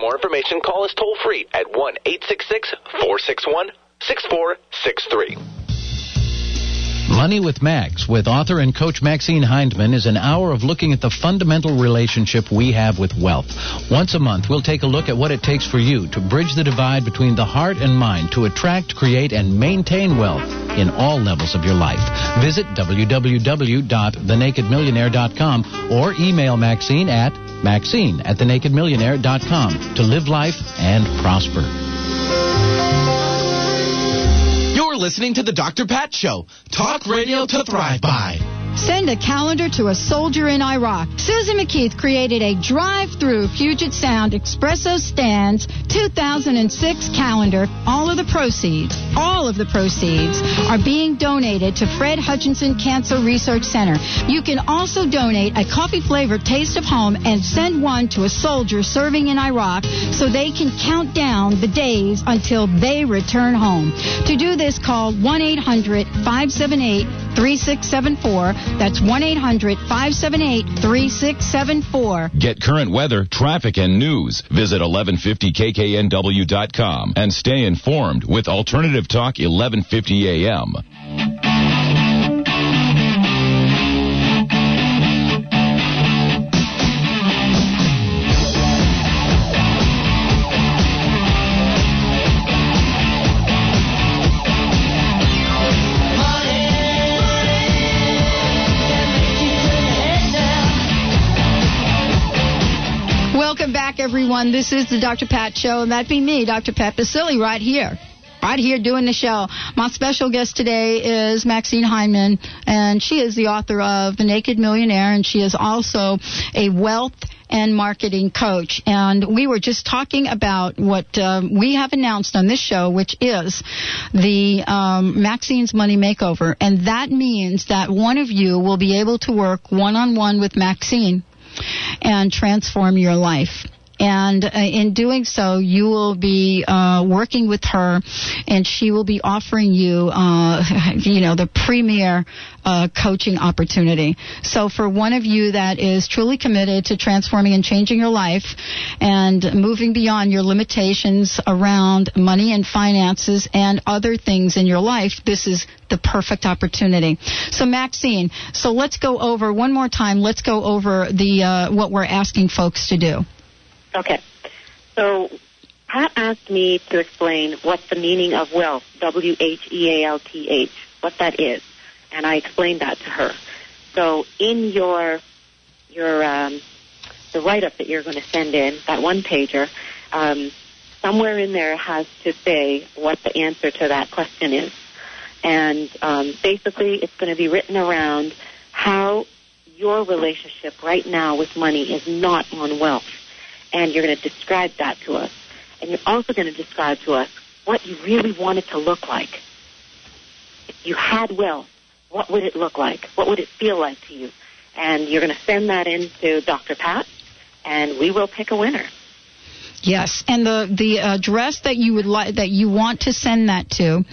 More information, call us toll free at 1 866 461 6463. Money with Max, with author and coach Maxine Heineman, is an hour of looking at the fundamental relationship we have with wealth. Once a month, we'll take a look at what it takes for you to bridge the divide between the heart and mind to attract, create, and maintain wealth in all levels of your life. Visit www.thenakedmillionaire.com or email Maxine at maxine at thenakedmillionaire.com to live life and prosper. Listening to the Dr. Pat Show. Talk radio to thrive by. Send a calendar to a soldier in Iraq. Susan McKeith created a drive-through Puget Sound Espresso Stands 2006 calendar. All of the proceeds, all of the proceeds are being donated to Fred Hutchinson Cancer Research Center. You can also donate a coffee-flavored taste of home and send one to a soldier serving in Iraq so they can count down the days until they return home. To do this, call 1-800-578-3674. That's 1-800-578-3674. Get current weather, traffic, and news. Visit 1150kknw.com and stay informed with Alternative Talk 1150 AM. Everyone. This is the Dr. Pat Show, and that'd be me, Dr. Pat Baccili, right here. Right here doing the show. My special guest today is Maxine Heineman, and she is the author of The Naked Millionaire, and she is also a wealth and marketing coach. And we were just talking about what um, we have announced on this show, which is the um, Maxine's Money Makeover. And that means that one of you will be able to work one on one with Maxine and transform your life. And uh, in doing so, you will be uh, working with her, and she will be offering you, uh, you know, the premier uh, coaching opportunity. So, for one of you that is truly committed to transforming and changing your life, and moving beyond your limitations around money and finances and other things in your life, this is the perfect opportunity. So, Maxine, so let's go over one more time. Let's go over the uh, what we're asking folks to do. Okay. So Pat asked me to explain what the meaning of wealth, W H E A L T H, what that is, and I explained that to her. So in your your um, the write up that you're going to send in, that one pager, um, somewhere in there has to say what the answer to that question is, and um, basically it's going to be written around how your relationship right now with money is not on wealth and you're going to describe that to us. And you're also going to describe to us what you really want it to look like. If you had will, what would it look like? What would it feel like to you? And you're going to send that in to Dr. Pat, and we will pick a winner. Yes, and the the address that you would like that you want to send that to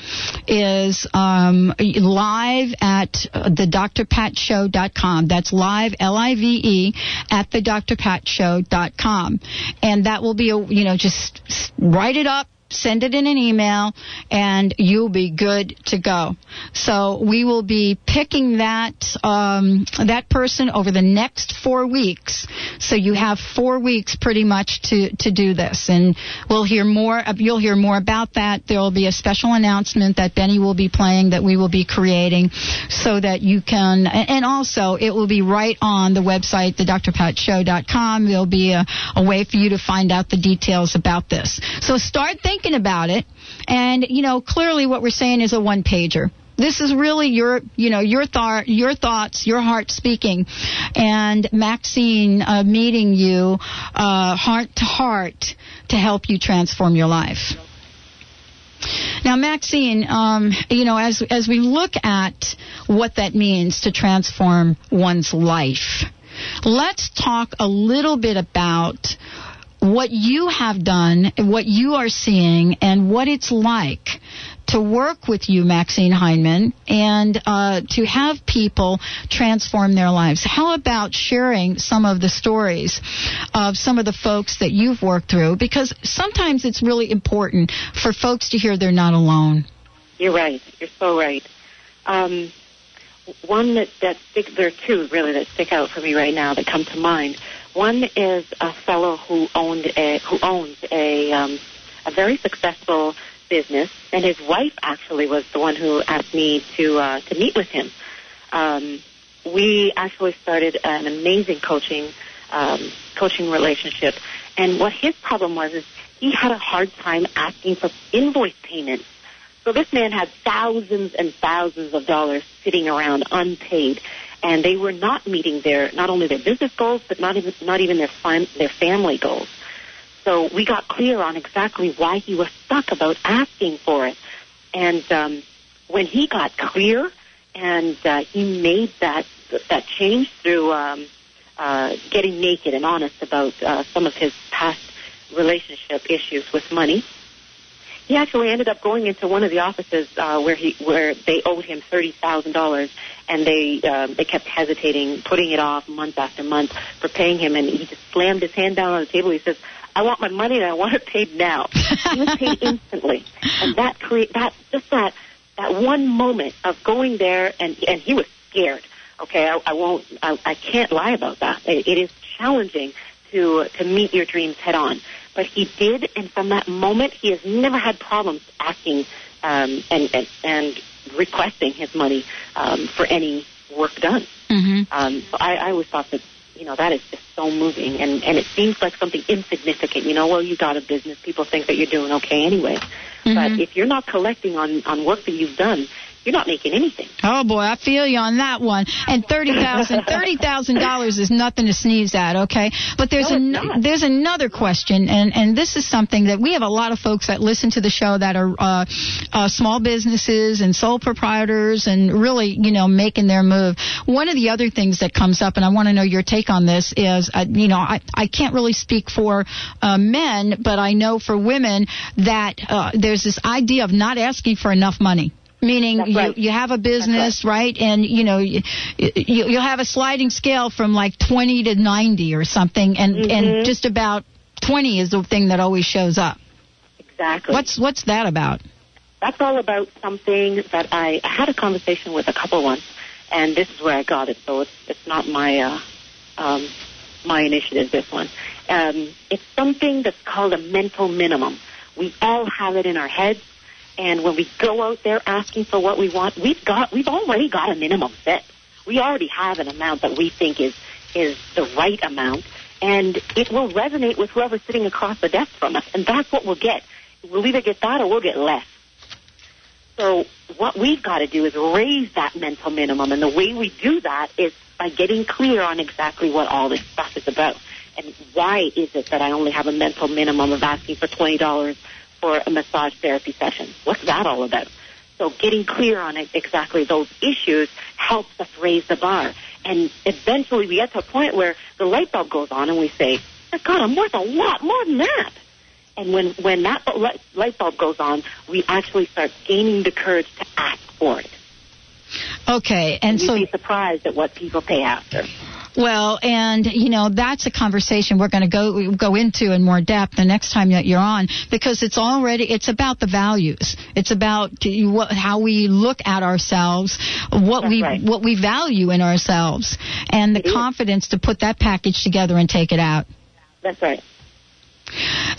is um, live at uh, the drpatshow.com. That's live L I V E at the drpatshow.com, and that will be a you know just write it up. Send it in an email and you'll be good to go. So we will be picking that um, that person over the next four weeks. So you have four weeks pretty much to, to do this, and we'll hear more. You'll hear more about that. There will be a special announcement that Benny will be playing that we will be creating, so that you can. And also, it will be right on the website, thedrpatshow.com. There'll be a, a way for you to find out the details about this. So start thinking about it, and you know clearly what we're saying is a one pager. This is really your, you know, your thought, your thoughts, your heart speaking, and Maxine uh, meeting you uh, heart to heart to help you transform your life. Now, Maxine, um, you know, as as we look at what that means to transform one's life, let's talk a little bit about what you have done, what you are seeing, and what it's like to work with you, Maxine Heineman, and uh, to have people transform their lives. How about sharing some of the stories of some of the folks that you've worked through? Because sometimes it's really important for folks to hear they're not alone. You're right. You're so right. Um, one that, that stick, there are two really that stick out for me right now that come to mind. One is a fellow who owned a, who owns a um, a very successful business, and his wife actually was the one who asked me to uh, to meet with him. Um, we actually started an amazing coaching um, coaching relationship, and what his problem was is he had a hard time asking for invoice payments. So this man had thousands and thousands of dollars sitting around unpaid, and they were not meeting their not only their business goals, but not even not even their fam- their family goals. So we got clear on exactly why he was stuck about asking for it, and um, when he got clear and uh, he made that that change through um, uh, getting naked and honest about uh, some of his past relationship issues with money. He actually ended up going into one of the offices uh, where he where they owed him thirty thousand dollars, and they um, they kept hesitating, putting it off month after month for paying him, and he just slammed his hand down on the table. He says, "I want my money, and I want it paid now." he was paid instantly, and that create that just that that one moment of going there, and and he was scared. Okay, I, I won't, I, I can't lie about that. It, it is challenging to to meet your dreams head on, but he did, and from that moment, he has never had problems asking um, and, and and requesting his money um, for any work done. Mm-hmm. Um, so I, I always thought that you know that is just so moving, and and it seems like something insignificant. You know, well, you got a business, people think that you're doing okay anyway. But if you're not collecting on on work that you've done, you're not making anything. Oh boy, I feel you on that one. And thirty thousand, thirty thousand dollars is nothing to sneeze at, okay? But there's No, an, there's another question, and and this is something that we have a lot of folks that listen to the show that are uh, uh, small businesses and sole proprietors and really you know making their move. One of the other things that comes up, and I want to know your take on this, is uh, you know I I can't really speak for uh, men, but I know for women that uh, there's this idea of not asking for enough money. Meaning That's you, right. you have a business, right. And you know you, you you'll have a sliding scale from like 20 to 90 or something, and Mhm. and just about 20 is the thing that always shows up. Exactly. What's what's that about? That's all about something that I, I had a conversation with a couple once, and this is where I got it. So it's it's not my uh, um, my initiative. This one, um, it's something that's called a mental minimum. We all have it in our heads, and when we go out there asking for what we want, we've got we've already got a minimum set. We already have an amount that we think is is the right amount, and it will resonate with whoever's sitting across the desk from us, and that's what we'll get. We'll either get that or we'll get less. So what we've got to do is raise that mental minimum, and the way we do that is by getting clear on exactly what all this stuff is about, and why is it that I only have a mental minimum of asking for twenty dollars for a massage therapy session? What's that all about? So getting clear on it, exactly those issues helps us raise the bar, and eventually we get to a point where the light bulb goes on, and we say, "My God, I'm worth a lot more than that." And when, when that light bulb goes on, we actually start gaining the courage to ask for it. Okay, and You'd so be surprised at what people pay after. Well, and you know that's a conversation we're going to go go into in more depth the next time that you're on because it's already it's about the values. It's about what, how we look at ourselves, what That's we right. what we value in ourselves, and the It is. confidence to put that package together and take it out. That's right.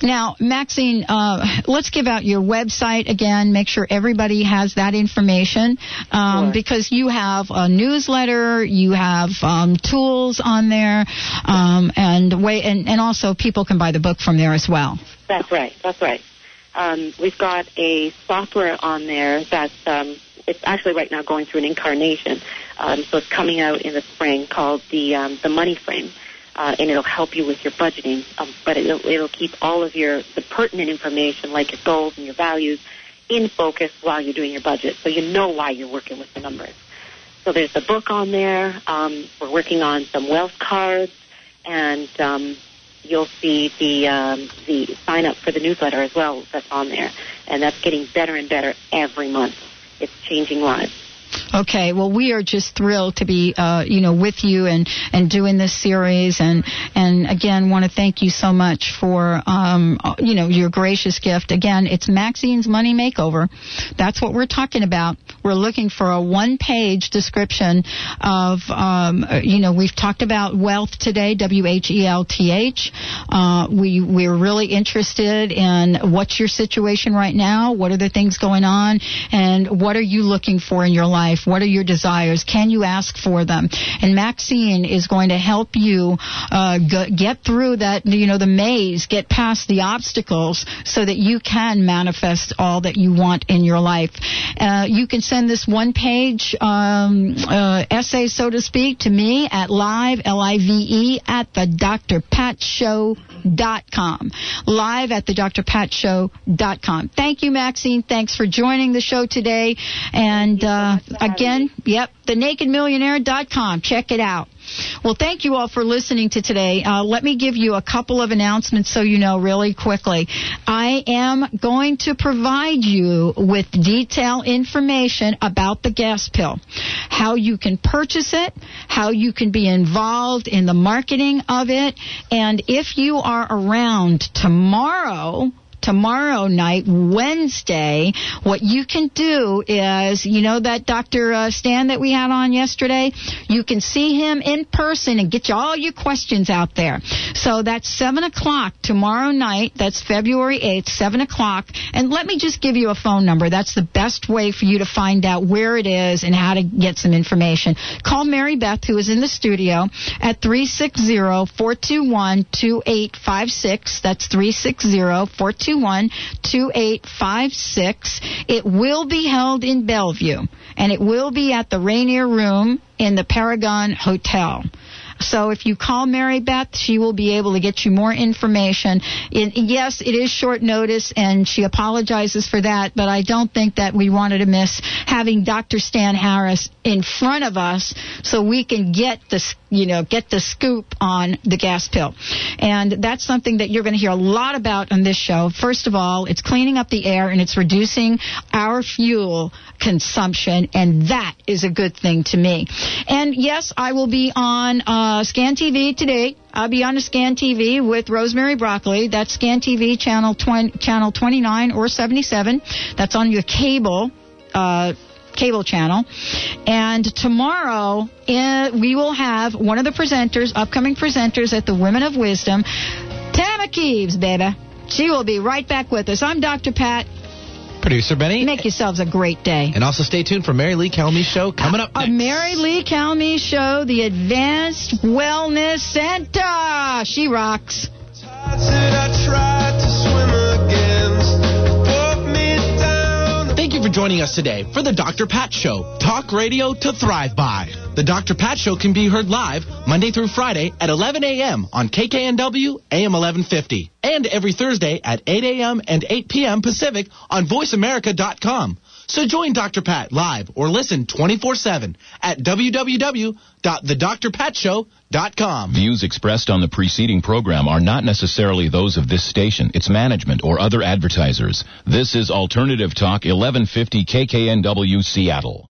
Now, Maxine, uh, let's give out your website again. Make sure everybody has that information um, Sure. because you have a newsletter, you have um, tools on there, um, and way, and, and also people can buy the book from there as well. That's right. That's right. Um, we've got a software on there that's um, it's actually right now going through an incarnation. Um, so it's coming out in the spring called the um, the Money Frame. Uh, and it'll help you with your budgeting, um, but it'll, it'll keep all of your the pertinent information like your goals and your values in focus while you're doing your budget, so you know why you're working with the numbers. So there's the book on there. Um, we're working on some wealth cards, and um, you'll see the um, the sign up for the newsletter as well that's on there, and that's getting better and better every month. It's changing lives. Okay, well, we are just thrilled to be, uh, you know, with you and and doing this series, and and again, want to thank you so much for, um, you know, your gracious gift. Again, it's Maxine's Money Makeover. That's what we're talking about. We're looking for a one-page description of, um, you know, we've talked about wealth today, W H E L T H. Uh, we we're really interested in what's your situation right now, what are the things going on, and what are you looking for in your life life? What are your desires? Can you ask for them? And Maxine is going to help you uh, g- get through that, you know, the maze, get past the obstacles so that you can manifest all that you want in your life. Uh, you can send this one page um, uh, essay, so to speak, to me at live, L-I-V-E, at the drpatshow.com. Live at the drpatshow.com. Thank you, Maxine. Thanks for joining the show today. And uh, again, yep, thenakedmillionaire.com. Check it out. Well, thank you all for listening to today. Uh, let me give you a couple of announcements so you know really quickly. I am going to provide you with detailed information about the gas pill, how you can purchase it, how you can be involved in the marketing of it, and if you are around tomorrow, tomorrow night, Wednesday, what you can do is, you know, that Dr. Uh, Stan that we had on yesterday, you can see him in person and get you all your questions out there. So that's 7 o'clock tomorrow night. That's February 8th, 7 o'clock. And let me just give you a phone number. That's the best way for you to find out where it is and how to get some information. Call Mary Beth, who is in the studio, at 360 421 2856. That's 360 421 2856. It will be held in Bellevue, and it will be at the Rainier Room in the Paragon Hotel. So if you call Mary Beth, she will be able to get you more information. It, yes, it is short notice, and she apologizes for that, but I don't think that we wanted to miss having Dr. Stan Harris in front of us so we can get the, you know, get the scoop on the gas pill. And that's something that you're going to hear a lot about on this show. First of all, it's cleaning up the air and it's reducing our fuel consumption, and that is a good thing to me. And yes, I will be on uh, Scan TV today. I'll be on a Scan TV with Rosemary Broccoli. That's Scan TV channel 20, channel 29 or 77. That's on your cable. Uh, cable channel. And tomorrow, uh, we will have one of the presenters, upcoming presenters at the Women of Wisdom, Tama Kieves, baby. She will be right back with us. I'm Dr. Pat. Producer Benny. Make yourselves a great day. And also stay tuned for Mary Lee Calme's show coming up A. Mary Lee Calme show, the Advanced Wellness Center. She rocks. For joining us today for the Dr. Pat Show, talk radio to thrive by. The Dr. Pat Show can be heard live Monday through Friday at 11 a.m. on KKNW AM 1150 and every Thursday at 8 a.m. and 8 p.m. Pacific on VoiceAmerica.com. So join Dr. Pat live or listen 24-7 at www.thedrpatshow.com. Views expressed on the preceding program are not necessarily those of this station, its management, or other advertisers. This is Alternative Talk 1150 KKNW Seattle.